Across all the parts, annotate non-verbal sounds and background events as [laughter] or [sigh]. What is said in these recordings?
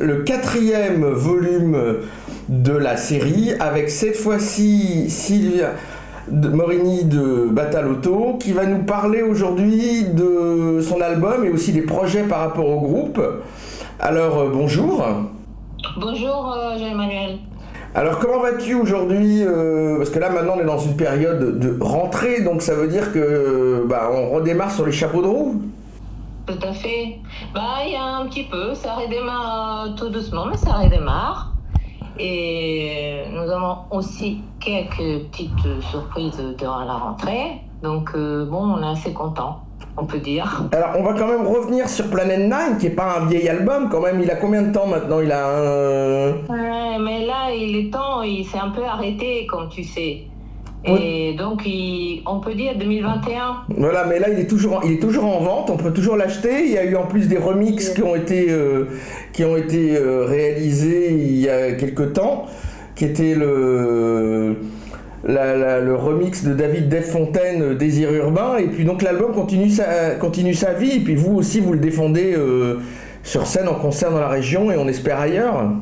le quatrième volume de la série, avec cette fois-ci Sylvia Morini de Batalotto, qui va nous parler aujourd'hui de son album et aussi des projets par rapport au groupe. Alors, euh, bonjour. Bonjour euh, Jean-Emmanuel. Alors comment vas-tu aujourd'hui euh, Parce que là maintenant on est dans une période de rentrée, donc ça veut dire que bah, on redémarre sur les chapeaux de roue? Tout à fait. Bah, il y a un petit peu, ça redémarre tout doucement, mais ça redémarre. Et nous avons aussi quelques petites surprises durant la rentrée. Donc, euh, bon, on est assez content, on peut dire. Alors, on va quand même revenir sur Planet Nine, qui est pas un vieil album quand même. Il a combien de temps maintenant? Il a un. Ouais, mais là, il est temps, il s'est un peu arrêté, comme tu sais. Et donc, on peut dire 2021. Voilà, mais là, il est toujours, il est toujours en vente. On peut toujours l'acheter. Il y a eu en plus des remixes qui ont été, euh, qui ont été euh, réalisés il y a quelques temps, qui était le, le remix de David Desfontaine, euh, Désir urbain. Et puis donc l'album continue sa, continue sa vie. Et puis vous aussi, vous le défendez sur scène en concert dans la région et on espère ailleurs.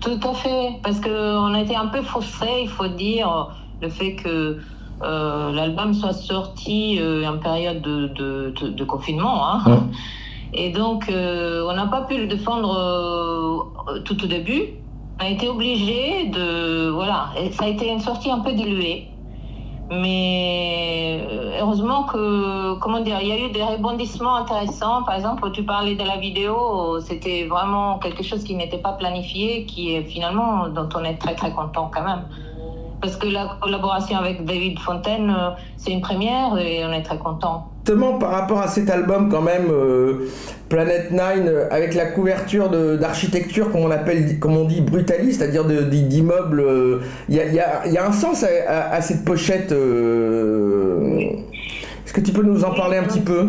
Tout à fait, parce qu'on a été un peu frustrés, il faut dire le fait que euh, l'album soit sorti euh, en période de, de, confinement. Hein. Et donc, euh, on n'a pas pu le défendre tout au début. On a été obligé de. Voilà, ça a été une sortie un peu diluée. Mais heureusement que, comment dire, il y a eu des rebondissements intéressants. Par exemple, tu parlais de la vidéo, c'était vraiment quelque chose qui n'était pas planifié, qui est finalement, dont on est très très content quand même parce que la collaboration avec David Fontaine, euh, c'est une première et on est très content. Justement, par rapport à cet album, quand même, euh, Planet Nine, euh, avec la couverture d'architecture, comme on appelle, comme on dit, brutaliste, c'est-à-dire d'immeubles, il y, a, un sens à, cette pochette. Est-ce que tu peux nous en parler un petit peu?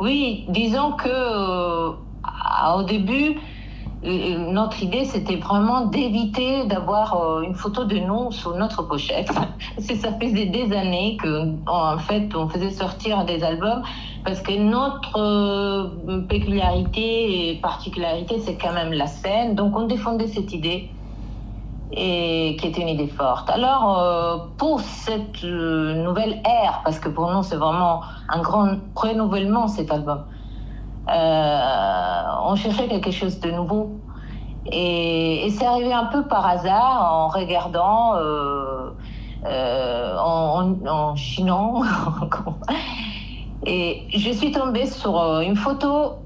Oui, disons que au début, notre idée, c'était vraiment d'éviter d'avoir euh, une photo de nous sur notre pochette. [laughs] ça faisait des années que, en fait, on faisait sortir des albums parce que notre euh, peculiarité et particularité, c'est quand même la scène. Donc, on défendait cette idée et qui était une idée forte. Alors, euh, pour cette nouvelle ère, parce que pour nous, c'est vraiment un grand renouvellement, cet album. Euh, on cherchait quelque chose de nouveau. Et, c'est arrivé un peu par hasard en regardant, euh, euh, en, en, chinant. [laughs] et je suis tombée sur une photo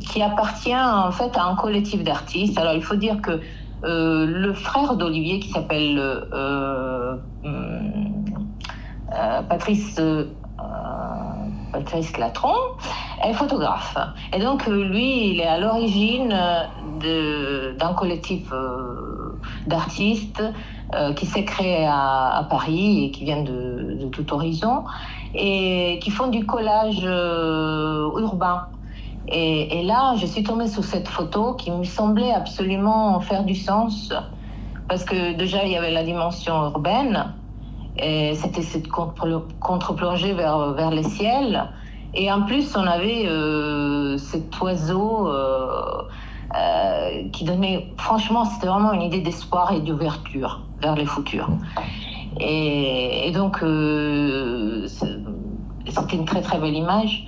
qui appartient en fait à un collectif d'artistes. Alors il faut dire que le frère d'Olivier qui s'appelle Patrice Patrice Latron, est photographe. Et donc, euh, lui, il est à l'origine euh, d'un collectif euh, d'artistes qui s'est créé à, Paris et qui vient de, tout horizon et qui font du collage urbain. Et, et, là, je suis tombée sur cette photo qui me semblait absolument faire du sens parce que déjà, il y avait la dimension urbaine et c'était cette contre-plongée vers, vers les ciels. Et en plus, on avait euh, cet oiseau euh, euh, qui donnait, franchement, c'était vraiment une idée d'espoir et d'ouverture vers les futurs. Et, et donc, c'était une très très belle image.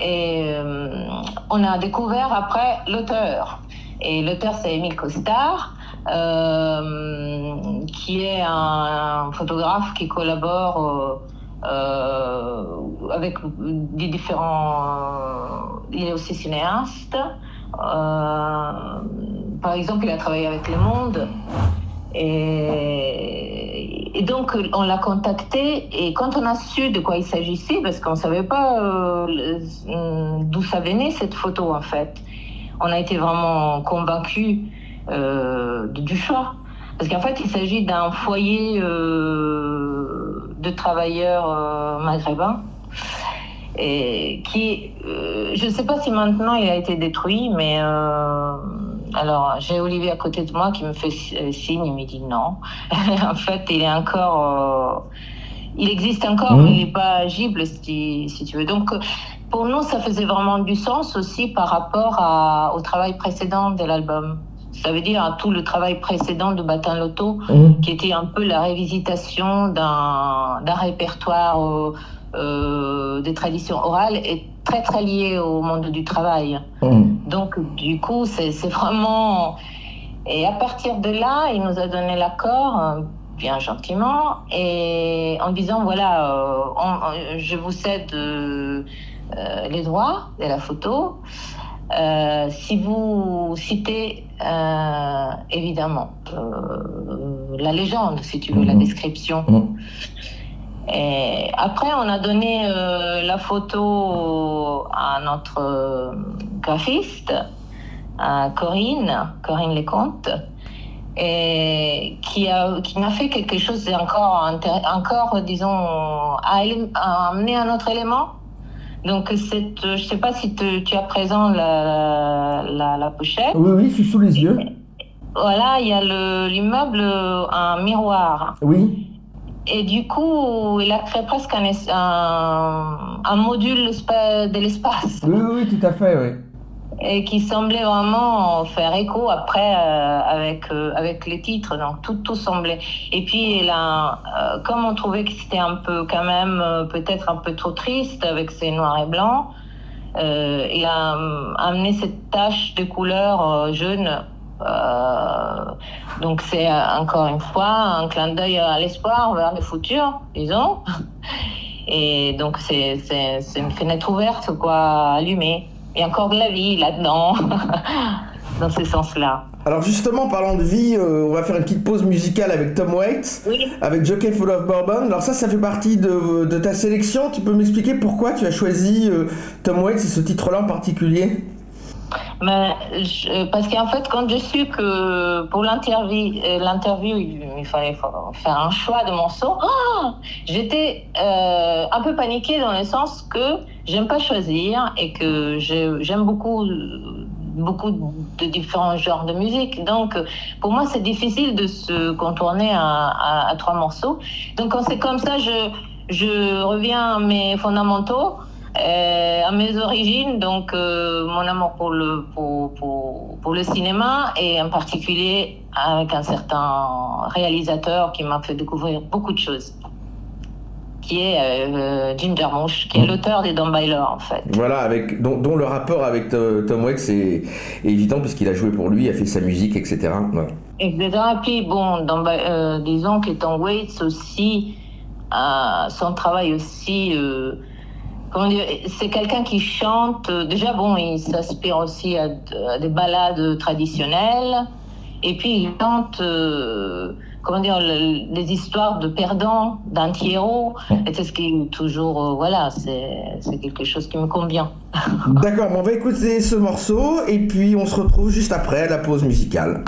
Et on a découvert après l'auteur. Et l'auteur, c'est Émile Costard. Euh, qui est un, photographe qui collabore euh, euh, avec des différents. il est aussi cinéaste. par exemple, il a travaillé avec Le Monde. Et, donc, on l'a contacté. Et quand on a su de quoi il s'agissait, parce qu'on ne savait pas d'où ça venait, cette photo, en fait, on a été vraiment convaincus du choix. Parce qu'en fait, il s'agit d'un foyer euh, de travailleurs euh, maghrébins. et qui, euh, je ne sais pas si maintenant il a été détruit, mais euh, alors j'ai Olivier à côté de moi qui me fait signe, il me dit non. [laughs] en fait, il est encore, il existe encore, mmh. mais il n'est pas agible si, si, tu veux. Donc pour nous, ça faisait vraiment du sens aussi par rapport à, au travail précédent de l'album. Ça veut dire tout le travail précédent de Batin Loto, mmh. qui était un peu la révisitation d'un répertoire euh, euh, des traditions orales est très très lié au monde du travail. Mmh. Donc du coup, c'est vraiment... Et à partir de là, il nous a donné l'accord, euh, bien gentiment, et en disant, voilà, euh, je vous cède les droits de la photo. Euh, si vous citez euh, évidemment euh, la légende, si tu veux, la mhm. description. Mhm. Et après, on a donné la photo à notre graphiste, à Corinne, Corinne Lecomte, et qui a qui m'a fait quelque chose encore encore disons à, à amener un autre élément donc, cette, je ne sais pas si tu as présent la, la, pochette. Oui, oui, je suis sous les yeux. Voilà, il y a l'immeuble, un miroir. Oui. Et du coup, il a créé presque un, un, un module de l'espace. Oui, oui, tout à fait, oui et qui semblait vraiment faire écho après euh, avec euh, avec les titres. Donc tout tout semblait. Et puis là euh, comme on trouvait que c'était un peu quand même peut-être un peu trop triste avec ces noirs et blancs il a amené cette tache de couleur jaune donc c'est encore une fois un clin d'œil à l'espoir vers le futur disons. Et donc c'est c'est une fenêtre ouverte quoi allumée y a encore de la vie là-dedans, [laughs] dans ce sens-là. Alors justement, parlant de vie, euh, on va faire une petite pause musicale avec Tom Waits, avec Jockey Full of Bourbon. Alors ça, ça fait partie de, de ta sélection. Tu peux m'expliquer pourquoi tu as choisi euh, Tom Waits et ce titre-là en particulier? Mais parce qu'en fait, quand je su que pour l'interview, euh, l'interview, il, fallait faire un choix de morceaux, oh, j'étais euh, un peu paniquée dans le sens que j'aime pas choisir et que j'aime beaucoup beaucoup de différents genres de musique. Donc, pour moi, c'est difficile de se contourner à, trois morceaux. Donc, quand c'est comme ça, je, reviens à mes fondamentaux. Euh, à mes origines, donc euh, mon amour pour le, pour, pour, le cinéma et en particulier avec un certain réalisateur qui m'a fait découvrir beaucoup de choses qui est euh, Jim Jarmusch, qui est mm. l'auteur des Don Baylor en fait. Voilà, avec, dont, dont le rapport avec Tom Waits est, évident puisqu'il a joué pour lui, a fait sa musique, etc. Ouais. Etc. Et puis bon, dans, euh, disons que Tom Waits aussi, son travail aussi c'est quelqu'un qui chante. Euh, déjà, bon, il s'inspire aussi à, des ballades traditionnelles. Et puis, il chante, euh, comment dire, les histoires de perdants, d'anti-héros. Et c'est ce qui est toujours, euh, voilà, c'est quelque chose qui me convient. D'accord, on va écouter ce morceau et puis on se retrouve juste après la pause musicale.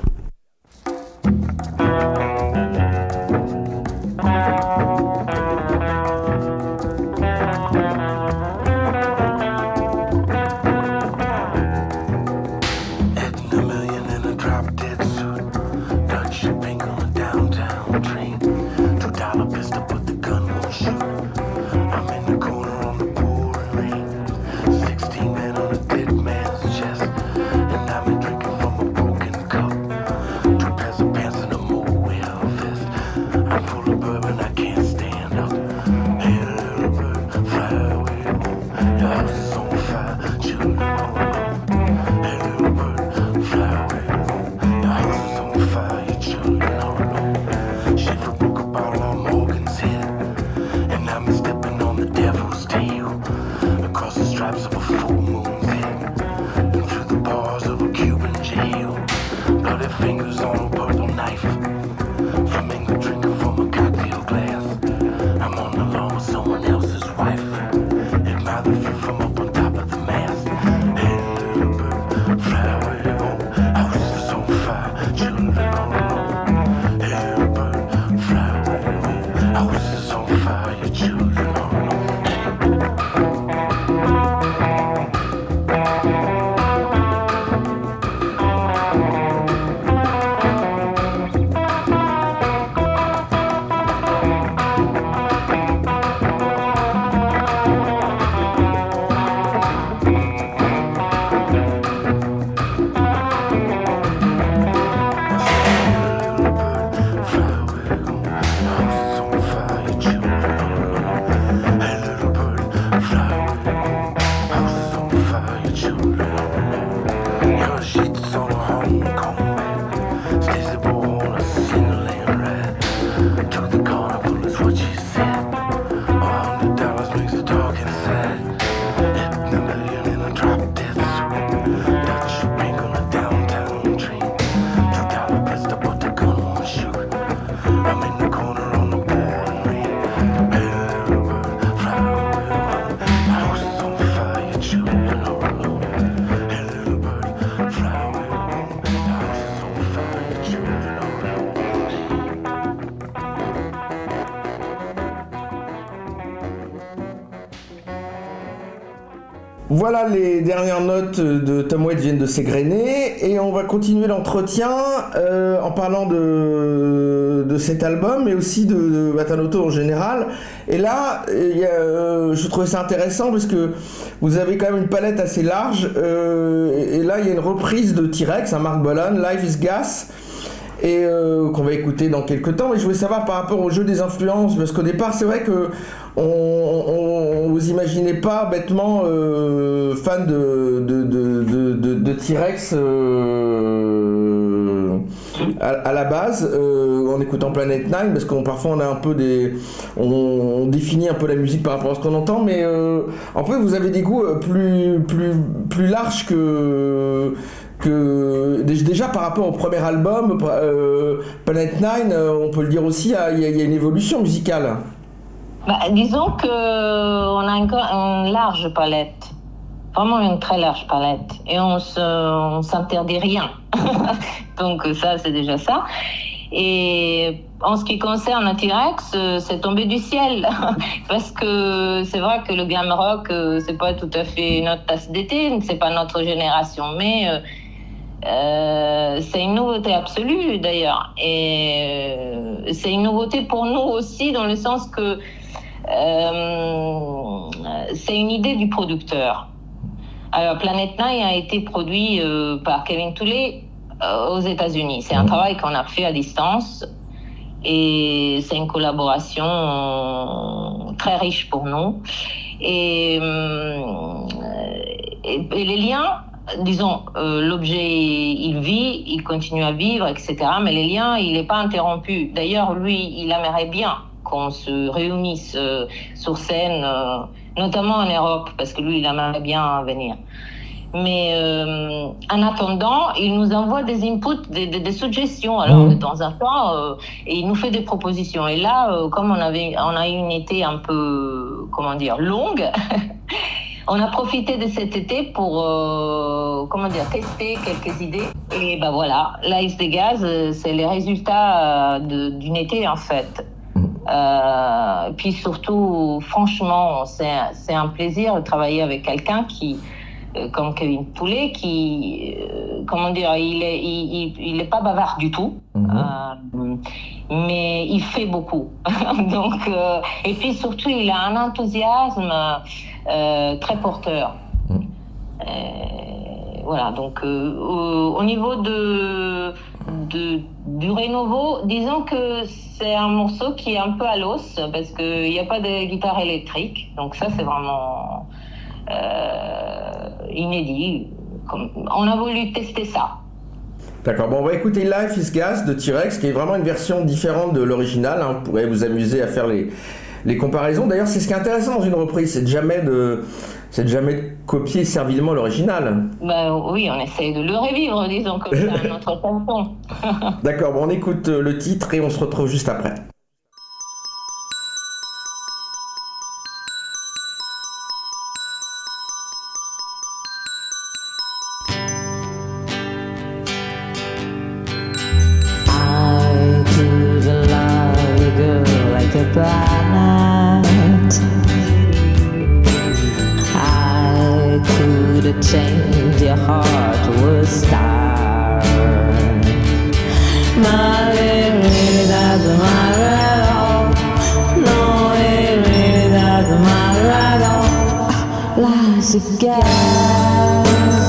Voilà, les dernières notes de Tom Waits viennent de s'égrener et on va continuer l'entretien euh, en parlant de, cet album mais aussi de, de Watanoto en général. Et là, euh, je trouvais ça intéressant parce que vous avez quand même une palette assez large euh, et, là il y a une reprise de T-Rex, un Mark Bolan, Life is Gas et euh, qu'on va écouter dans quelques temps. Mais je voulais savoir par rapport au jeu des influences, parce qu'au départ, c'est vrai que on, vous imaginez pas bêtement euh, fan de, de, de, de, T-Rex euh, à, la base, en écoutant Planet Nine, parce qu'on parfois on a un peu des, on, on, définit un peu la musique par rapport à ce qu'on entend, mais en fait vous avez des goûts plus plus plus larges que que déjà par rapport au premier album, euh, Planet Nine, on peut le dire aussi, il y, a, une évolution musicale. Bah, disons que on a une, une, large palette, vraiment une très large palette, et on on s'interdit rien. [laughs] Donc ça, c'est déjà ça. Et en ce qui concerne T-Rex, c'est tombé du ciel [laughs] parce que c'est vrai que le glam rock, c'est pas tout à fait notre tasse d'été, c'est pas notre génération, mais euh, c'est une nouveauté absolue d'ailleurs. Et euh, c'est une nouveauté pour nous aussi dans le sens que euh, c'est une idée du producteur. Alors, Planet Nine a été produit euh, par Kevin Toulet euh, aux États-Unis. C'est un travail qu'on a fait à distance et c'est une collaboration très riche pour nous. Et, et, et les liens disons, euh, l'objet, il vit, il continue à vivre, etc. Mais les liens, il n'est pas interrompu. D'ailleurs, lui, il aimerait bien qu'on se réunisse euh, sur scène, euh, notamment en Europe, parce que lui, il aimerait bien venir. Mais euh, en attendant, il nous envoie des inputs, des, des, des suggestions, alors mmh. de temps en temps, et il nous fait des propositions. Et là, comme on avait, on a eu une été un peu, comment dire, longue. [laughs] On a profité de cet été pour, euh, comment dire, tester quelques idées. Et ben voilà, l'Ice des gaz, c'est les résultats d'une été en fait. Euh, puis surtout, franchement, c'est un plaisir de travailler avec quelqu'un qui, euh, comme Kevin Poulet, qui, euh, comment dire, il est, il, il est pas bavard du tout. Mm -hmm. mais il fait beaucoup. [laughs] Donc, et puis surtout, il a un enthousiasme euh, très porteur. Mmh. Euh, voilà, donc euh, au, au, niveau de, de, du Rénovo, disons que c'est un morceau qui est un peu à l'os parce qu'il n'y a pas de guitare électrique, donc ça c'est vraiment inédit. On a voulu tester ça. D'accord, bon on va écouter Life is Gas de T-Rex qui est vraiment une version différente de l'original, hein. vous pourrez vous amuser à faire les, les comparaisons. D'ailleurs, c'est ce qui est intéressant dans une reprise, c'est de jamais de, c'est de jamais de copier servilement l'original. Bah oui, on essaye de le revivre, disons, comme ça, notre [laughs] chanson. D'accord, bon, on écoute le titre et on se retrouve juste après. Again.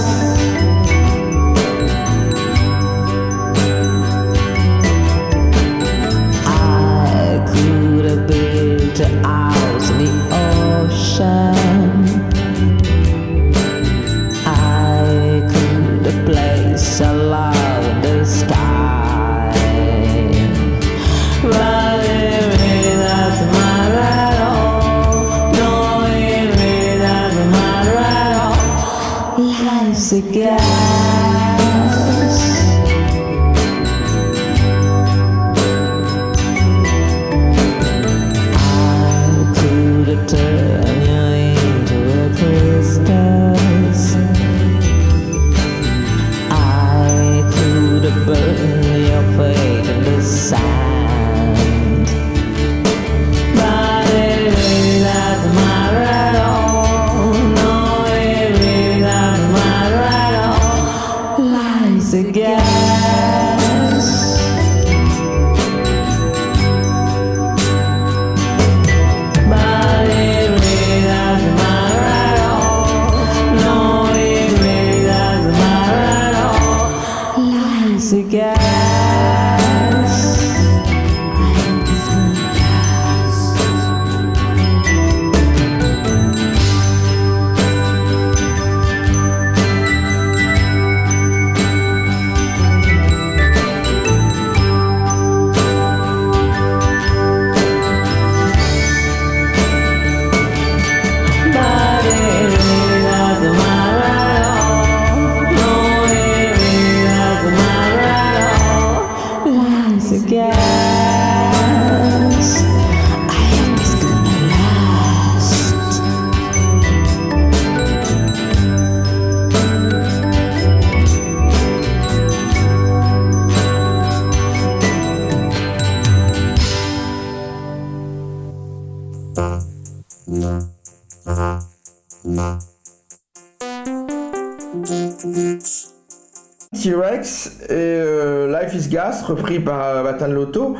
T-Rex et euh, Life is Gas, repris par Batan Loto.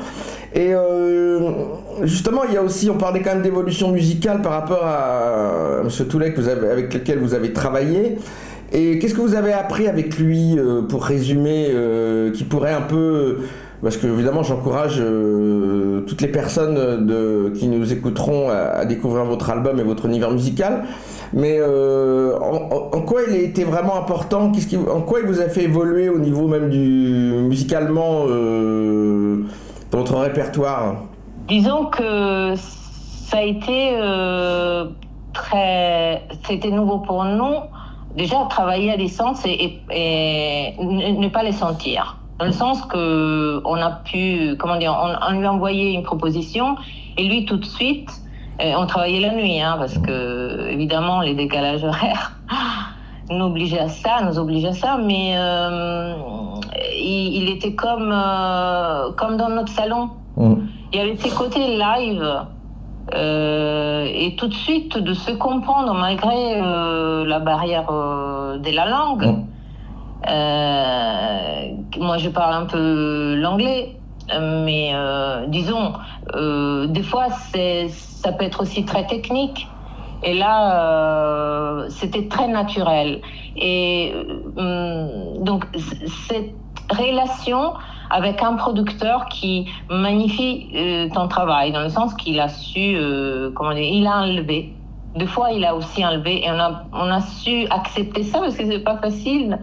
Et euh, justement, il y a aussi, on parlait quand même d'évolution musicale par rapport à M. Avez, avec lequel vous avez travaillé. Et qu'est-ce que vous avez appris avec lui, euh, pour résumer, qui pourrait un peu parce que évidemment j'encourage euh, toutes les personnes de, qui nous écouteront à, découvrir votre album et votre univers musical. Mais euh, en, quoi il a été vraiment important? Qui, En quoi il vous a fait évoluer au niveau même du musicalement euh, dans votre répertoire? Disons que ça a été très, c'était nouveau pour nous. Déjà travailler à distance et ne pas les sentir dans le sens que on a pu, comment dire, on, lui a envoyé une proposition et lui tout de suite, euh, on travaillait la nuit, hein, parce que évidemment les décalages horaires [laughs] nous obligeaient à ça, nous obligeaient à ça, mais euh, il, était comme euh, comme dans notre salon. Mm. Il y avait ses côtés live. et tout de suite de se comprendre malgré la barrière de la langue. Mm. Euh, moi, je parle un peu l'anglais, mais euh, disons, euh, des fois, ça peut être aussi très technique. Et là, c'était très naturel. Et donc, cette relation avec un producteur qui magnifie ton travail, dans le sens qu'il a su, comment dire, il a enlevé. Des fois, il a aussi enlevé et on a, on a su accepter ça parce que c'est pas facile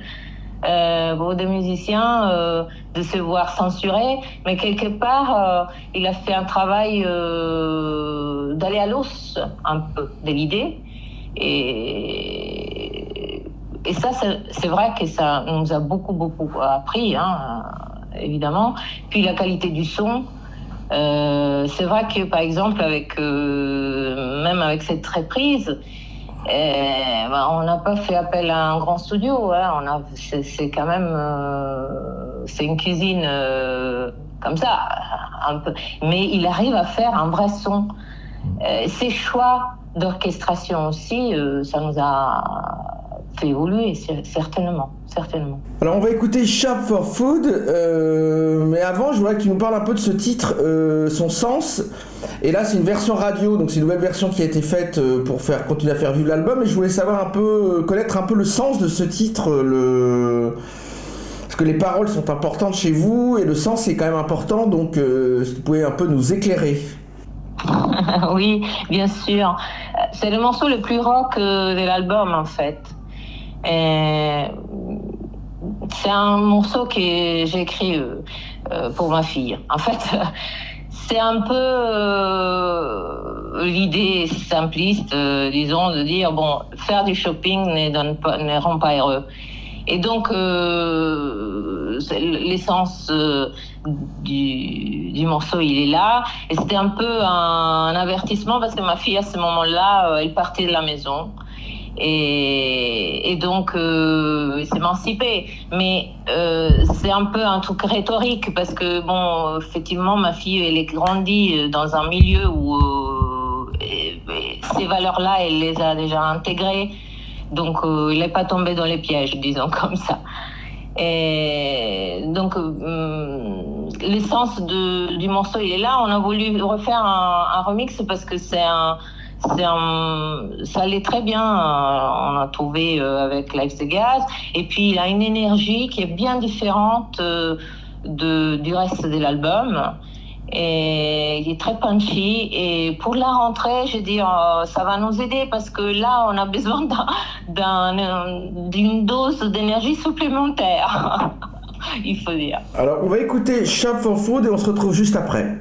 euh, pour des musiciens euh, de se voir censurés, mais quelque part, euh, il a fait un travail d'aller à l'os un peu de l'idée. Et, et ça, c'est vrai que ça nous a beaucoup, beaucoup appris, hein, évidemment. Puis la qualité du son. c'est vrai que, par exemple, avec, même avec cette reprise, bah, on n'a pas fait appel à un grand studio. Hein. On a, c'est, quand même, euh, c'est une cuisine euh, comme ça, un peu. Mais il arrive à faire un vrai son. Euh, ses choix d'orchestration aussi, ça nous a fait évoluer, certainement, certainement. Alors on va écouter Shop for Food, euh, mais avant je voudrais que tu nous parles un peu de ce titre, euh, son sens. Et là c'est une version radio, donc c'est une nouvelle version qui a été faite euh, pour faire continuer à faire vivre l'album. Et je voulais savoir un peu, connaître un peu le sens de ce titre, le... parce que les paroles sont importantes chez vous et le sens est quand même important, donc si vous pouvez un peu nous éclairer. [laughs] oui, bien sûr. C'est le morceau le plus rock de l'album en fait. Euh, c'est un morceau que j'ai écrit euh, euh, pour ma fille. En fait, [laughs] c'est un peu l'idée simpliste, disons, de dire bon, faire du shopping ne, rend pas heureux. Et donc, l'essence du, morceau, il est là. Et c'était un peu un, avertissement parce que ma fille, à ce moment-là, elle partait de la maison et, donc euh, s'émanciper. Mais euh, c'est un peu un truc rhétorique parce que, bon, effectivement, ma fille, elle est grandie dans un milieu où euh, ces valeurs-là, elle les a déjà intégrées. Donc, il n'est pas tombé dans les pièges, disons [laughs] comme ça. Et donc, l'essence du morceau, il est là. On a voulu refaire un, remix parce que c'est un, ça allait très bien. On a trouvé avec Life the Gaz. Et puis, il a une énergie qui est bien différente de, du reste de l'album. Et il est très punchy. Et pour la rentrée, je dis, euh, ça va nous aider parce que là, on a besoin d'une dose d'énergie supplémentaire. [laughs] il faut dire. Alors, on va écouter Shop for Food et on se retrouve juste après.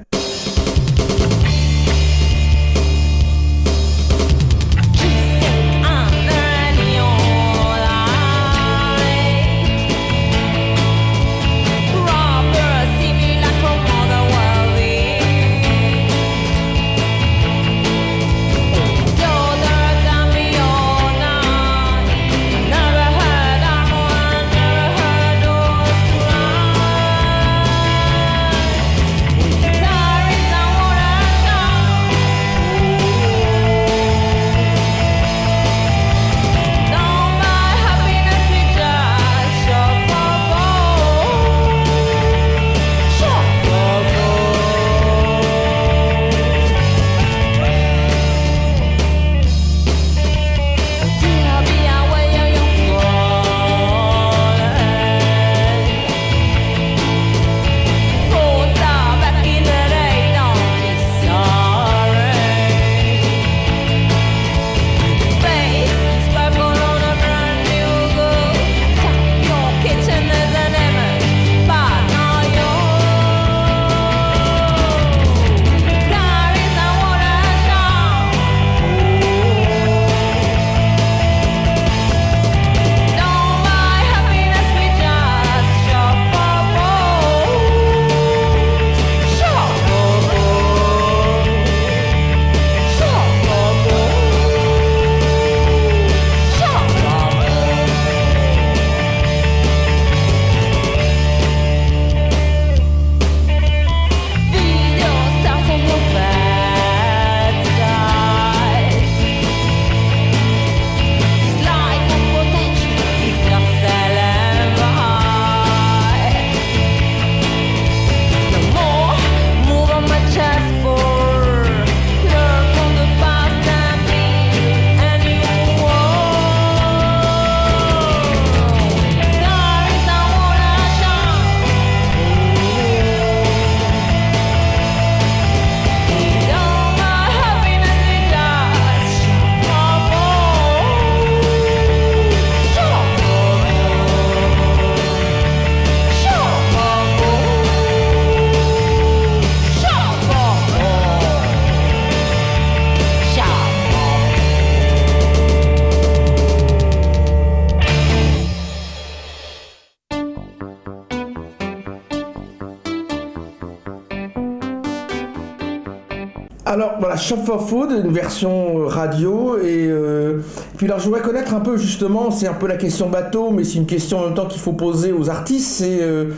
Shop for Food, une version euh, radio. Et euh, puis alors je voudrais connaître un peu justement, c'est un peu la question bateau, mais c'est une question en même temps qu'il faut poser aux artistes. C'est euh,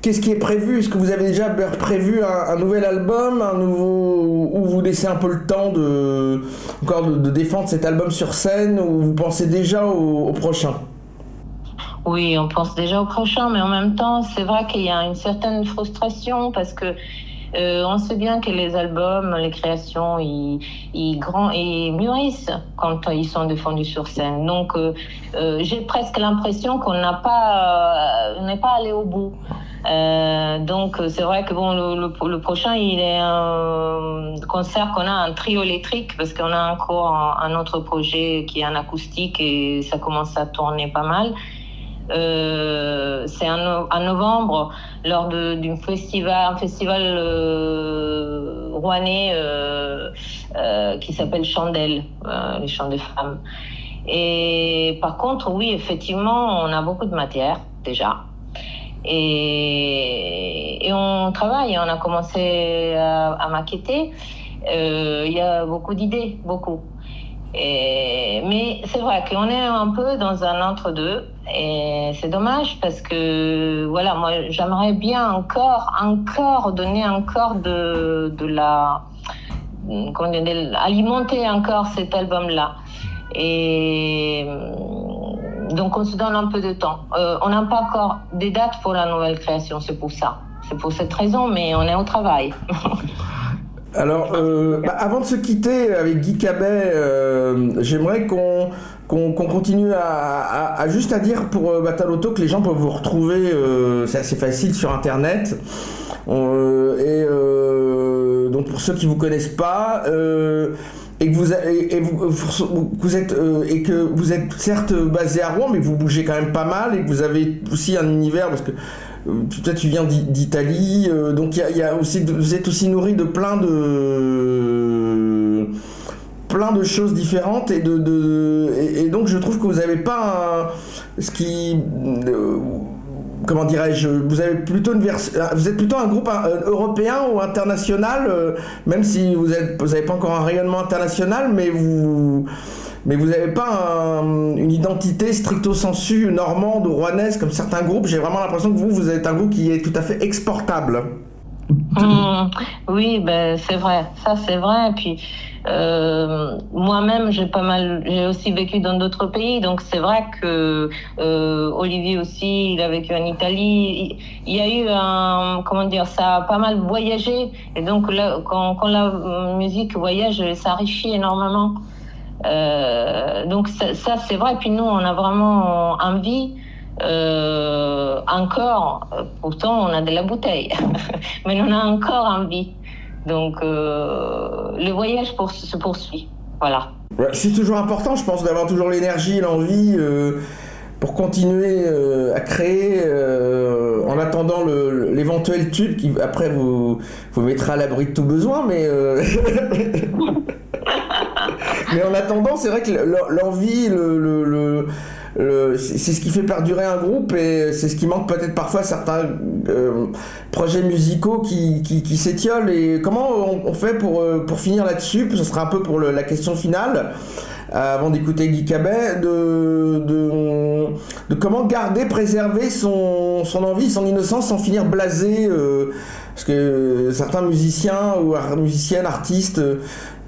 qu'est-ce qui est prévu? Est-ce que vous avez déjà prévu un, nouvel album, un nouveau, ou vous laissez un peu le temps de encore de, défendre cet album sur scène, ou vous pensez déjà au prochain? Oui, on pense déjà au prochain, mais en même temps, c'est vrai qu'il y a une certaine frustration parce que euh, on sait bien que les albums, les créations, ils, ils, grand, ils mûrissent quand ils sont défendus sur scène. Donc, euh, euh j'ai presque l'impression qu'on n'a pas, euh, n'est pas allé au bout. Euh, donc c'est vrai que bon le, le, prochain il est un concert qu'on a un trio électrique parce qu'on a encore un, un, autre projet qui est en acoustique et ça commence à tourner pas mal. Euh, c'est en, novembre, lors d'un festival, un festival euh, rouennais euh, qui s'appelle Chandelle, les chants des femmes. Et par contre, oui, effectivement, on a beaucoup de matière déjà. Et, et on travaille, on a commencé à, à maqueter. Il y a beaucoup d'idées, beaucoup. Mais c'est vrai qu'on est un peu dans un entre-deux. Et c'est dommage parce que, voilà, moi, j'aimerais bien encore, encore donner encore de, de la. Alimenter encore cet album-là. Et donc on se donne un peu de temps. on n'a pas encore des dates pour la nouvelle création, c'est pour ça. C'est pour cette raison, mais on est au travail. [laughs] Alors, bah, avant de se quitter avec Guy Cabet, j'aimerais qu'on qu'on continue à, juste à dire pour euh, Bataloto que les gens peuvent vous retrouver, euh, c'est assez facile sur internet. Euh, et donc pour ceux qui vous connaissent pas, et que vous, vous, êtes et que vous êtes certes basé à Rouen, mais vous bougez quand même pas mal et que vous avez aussi un univers parce que toi tu viens d'Italie, donc il y a, aussi vous êtes aussi nourri de plein de plein de choses différentes et de, et, donc je trouve que vous n'avez pas ce qui euh, comment dirais-je vous avez plutôt une vous êtes plutôt un groupe euh, européen ou international euh, même si vous êtes vous n'avez pas encore un rayonnement international mais vous mais vous n'avez pas une identité stricto sensu normande ou rouennaise comme certains groupes? J'ai vraiment l'impression que vous, vous êtes un groupe qui est tout à fait exportable. Mmh. oui, ben, c'est vrai. Ça, c'est vrai. Et puis, euh, moi-même, j'ai pas mal, j'ai aussi vécu dans d'autres pays, donc c'est vrai que euh, Olivier aussi, il a vécu en Italie. Il, y a eu un, comment dire, ça a pas mal voyagé, et donc là, quand, quand la musique voyage, ça enrichit énormément. Euh, donc ça, ça c'est vrai. Puis nous, on a vraiment envie. Euh, encore, pourtant on a de la bouteille, [laughs] mais on a encore envie. Donc euh, le voyage pour, se poursuit. Voilà. c'est toujours important, je pense, d'avoir toujours l'énergie, l'envie euh, pour continuer à créer en attendant l'éventuel tube qui après vous, vous mettra à l'abri de tout besoin, mais. [laughs] mais en attendant, c'est vrai que l'envie, le c'est ce qui fait perdurer un groupe et c'est ce qui manque peut-être parfois à certains euh, projets musicaux qui, qui, s'étiolent. Et comment on, fait pour, euh, pour finir là-dessus? Ce sera un peu pour la question finale. Euh, avant d'écouter Guy Cabet, de, de, comment garder, préserver son, son envie, son innocence sans finir blasé. Parce que certains musiciens ou musiciennes, artistes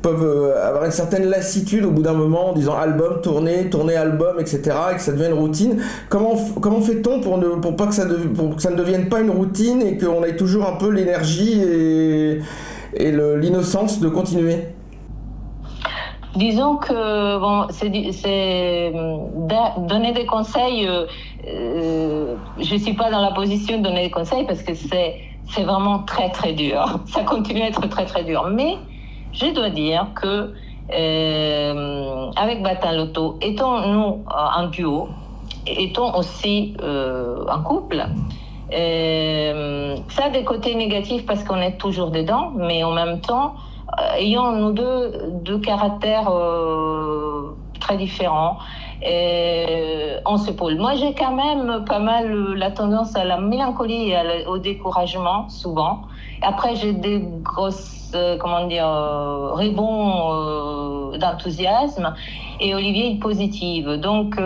peuvent euh, avoir une certaine lassitude au bout d'un moment en disant album, tournée, tournée, album, etc. et que ça devienne une routine. Comment, comment fait-on pour pour que ça, ne devienne pas une routine et qu'on ait toujours un peu l'énergie et, l'innocence de continuer? Disons que bon, c'est donner des conseils. Euh, euh, je suis pas dans la position de donner des conseils parce que c'est c'est vraiment très très dur. [laughs] Ça continue à être très très dur. Mais je dois dire que euh, avec Bataloto, étant nous en duo, étant aussi euh, en couple, euh, ça a des côtés négatifs parce qu'on est toujours dedans, mais en même temps, ayant nous deux deux caractères très différents, on s'épaule. Moi, j'ai quand même pas mal la tendance à la mélancolie et au découragement, souvent. Après, j'ai des grosses euh, comment dire, euh, rebond euh, d'enthousiasme et Olivier est positive. Donc,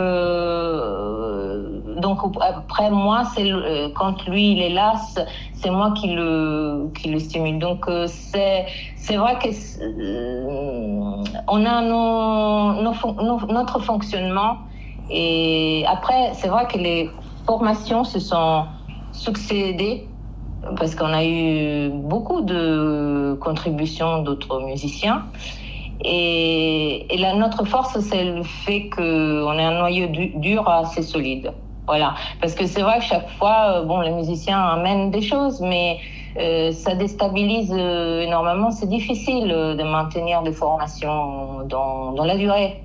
donc après moi, c'est quand lui il est là, c'est moi qui le qui le stimule. Donc c'est c'est vrai que on a nos, notre fonctionnement et après c'est vrai que les formations se sont succédées parce qu'on a eu beaucoup de contributions d'autres musiciens. Et, et notre force, c'est le fait qu'on ait un noyau dur assez solide. Voilà. Parce que c'est vrai que chaque fois, euh, bon, les musiciens amènent des choses, mais euh, ça déstabilise euh, énormément. C'est difficile de maintenir des formations dans, dans la durée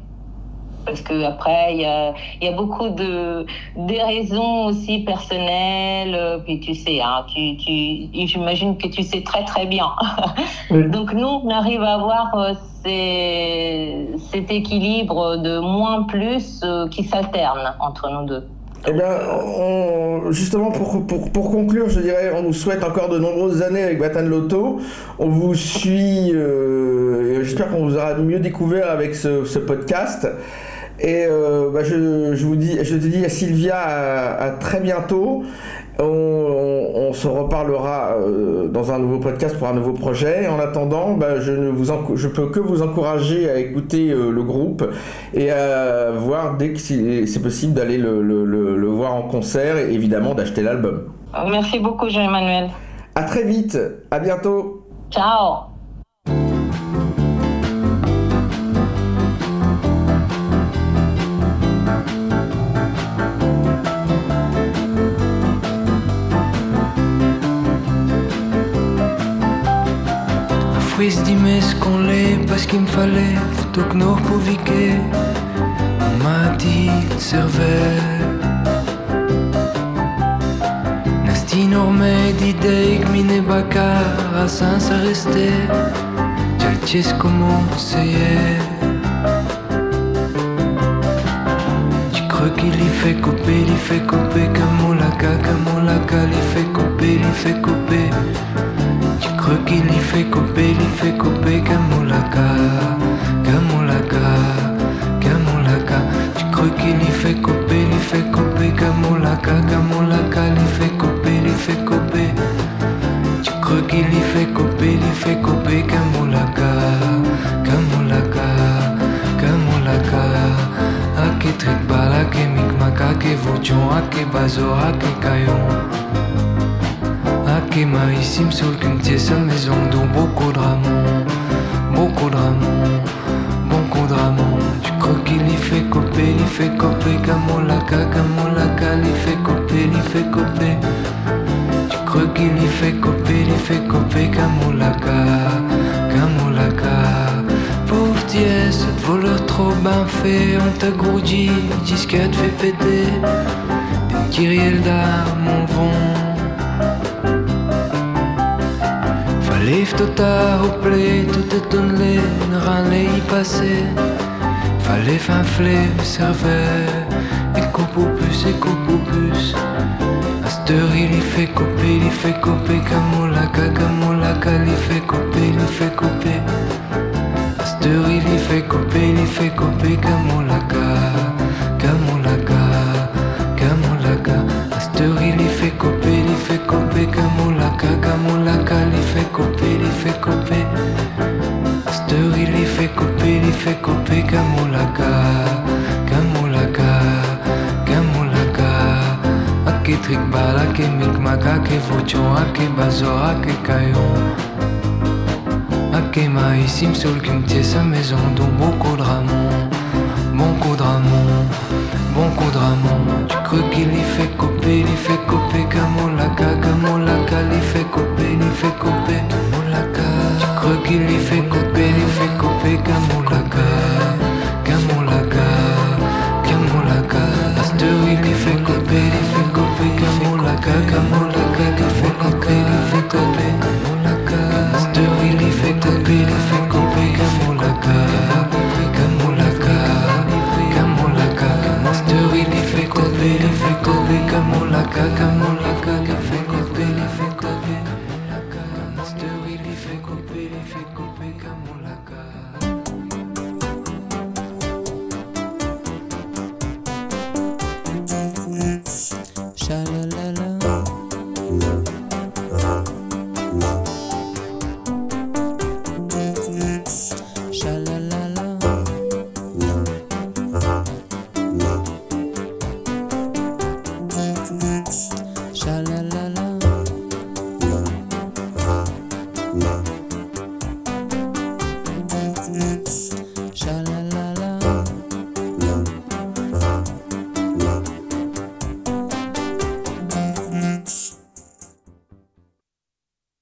parce que après il y a, y a, beaucoup de des raisons aussi personnelles euh, puis tu sais hein, tu, tu j'imagine que tu sais très très bien [laughs] donc nous on arrive à avoir euh, ces, cet équilibre de moins plus euh, qui s'alterne entre nous deux eh bien, justement, pour, pour, pour, conclure, je dirais, on nous souhaite encore de nombreuses années avec Batan Loto. On vous suit, j'espère qu'on vous aura mieux découvert avec ce, ce podcast. Et euh, bah, je, je, vous dis, je te dis à Sylvia à, très bientôt. On, on, se reparlera euh, dans un nouveau podcast pour un nouveau projet. En attendant, bah, je ne vous je peux que vous encourager à écouter euh, le groupe et à voir dès que c'est possible d'aller le, le, voir en concert et évidemment d'acheter l'album. Merci beaucoup Jean-Emmanuel. À très vite, à bientôt. Ciao. Fris dimé ce qu'on l'est? Parce qu'il me fallait nous pouviquer On m'a dit servait. Nasti normé d'idée que mine bacar à saint ça restait. J'ai le comment c'est Tu crois qu'il y fait couper, il fait couper on l'a il fait couper, il fait couper couper, il fait couper Kamulaka, Kamulaka, Kamulaka. Couper, il fait couper Kamulaka, Kamulaka, il fait couper, il fait couper. Tu crois qu'il y fait couper, il fait couper Kamulaka, Kamulaka, Kamulaka. Ake trick bala, ake mikmaka, ake vochon, ake bazo, ake kayon. Me saoule qu'une à maison dont beaucoup de beaucoup de beaucoup de ramons. Tu crois qu'il y fait couper, il fait couper, camolaka, camolaka, il fait couper, il fait couper. Tu crois qu'il y fait couper, il fait couper, camolaka, camolaka. Pauvre dièse, voleur trop bien fait, on t'a gourdi, disquette fait péter. Des kyriels d'armes, mon vent. Leef tot daar op play, tout est onlé, ne râler y passer. Fallait fin flé, serveur, et bus, et bus. Aster il fait couper, il fait couper, camolaka, camolaka, il fait couper, il fait couper. Aster il fait couper, il fait couper, camolaka, camolaka, camolaka. Aster il fait couper, il fait couper, camolaka, camolaka, il y fait couper. fait couper, il fait couper Kamulaka, Kamulaka, Kamulaka. Ake trikbal, ake mikmaka, ake vochon, ake bazo, ake kayon. Ake maïs, il me saoule qu'une sa maison, dont beaucoup de ramon, bon coup de bon coup de ramon. J'ai qu'il y fait copier, il fait copier, Kamolaka, Kamolaka, il fait copier, il fait copier, Kamolaka. J'ai cru qu'il y fait copier, il fait copier, Kamolaka, Kamolaka, Kamolaka. Astéroïde, il fait